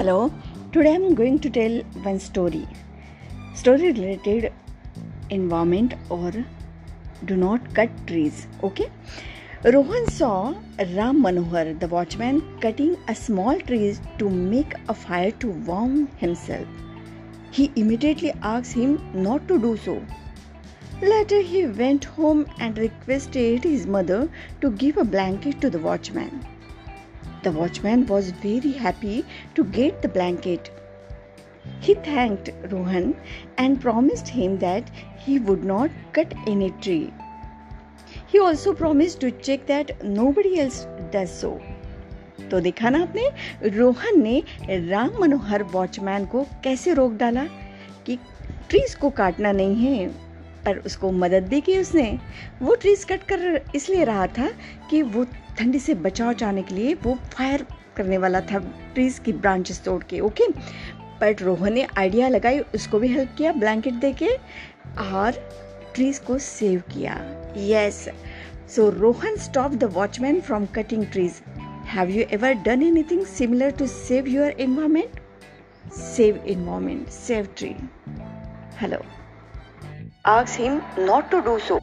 Hello, today I'm going to tell one story. Story related environment or do not cut trees. Okay. Rohan saw Ram Manohar, the watchman, cutting a small tree to make a fire to warm himself. He immediately asked him not to do so. Later, he went home and requested his mother to give a blanket to the watchman. The watchman was very happy to get the blanket. He thanked Rohan and promised him that he would not cut any tree. He also promise to check that nobody else does so तो देखा ना आपने रोहन ने Ram Manohar watchman को कैसे रोक डाला कि ट्रीज को काटना नहीं है पर उसको मदद भी की उसने वो ट्रीज कट कर इसलिए रहा था कि वो ठंडी से बचाव चाहने के लिए वो फायर करने वाला था ट्रीज की ब्रांचेस तोड़ के ओके बट रोहन ने आइडिया लगाई, उसको भी हेल्प किया ब्लैंकेट दे के और ट्रीज को सेव किया। Yes so Rohan stop the watchman from cutting trees have you ever done anything similar to save your environment save environment save tree hello asked him not to do so.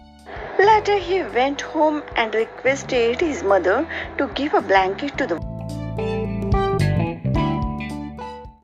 Later, he went home and requested his mother to give a blanket to the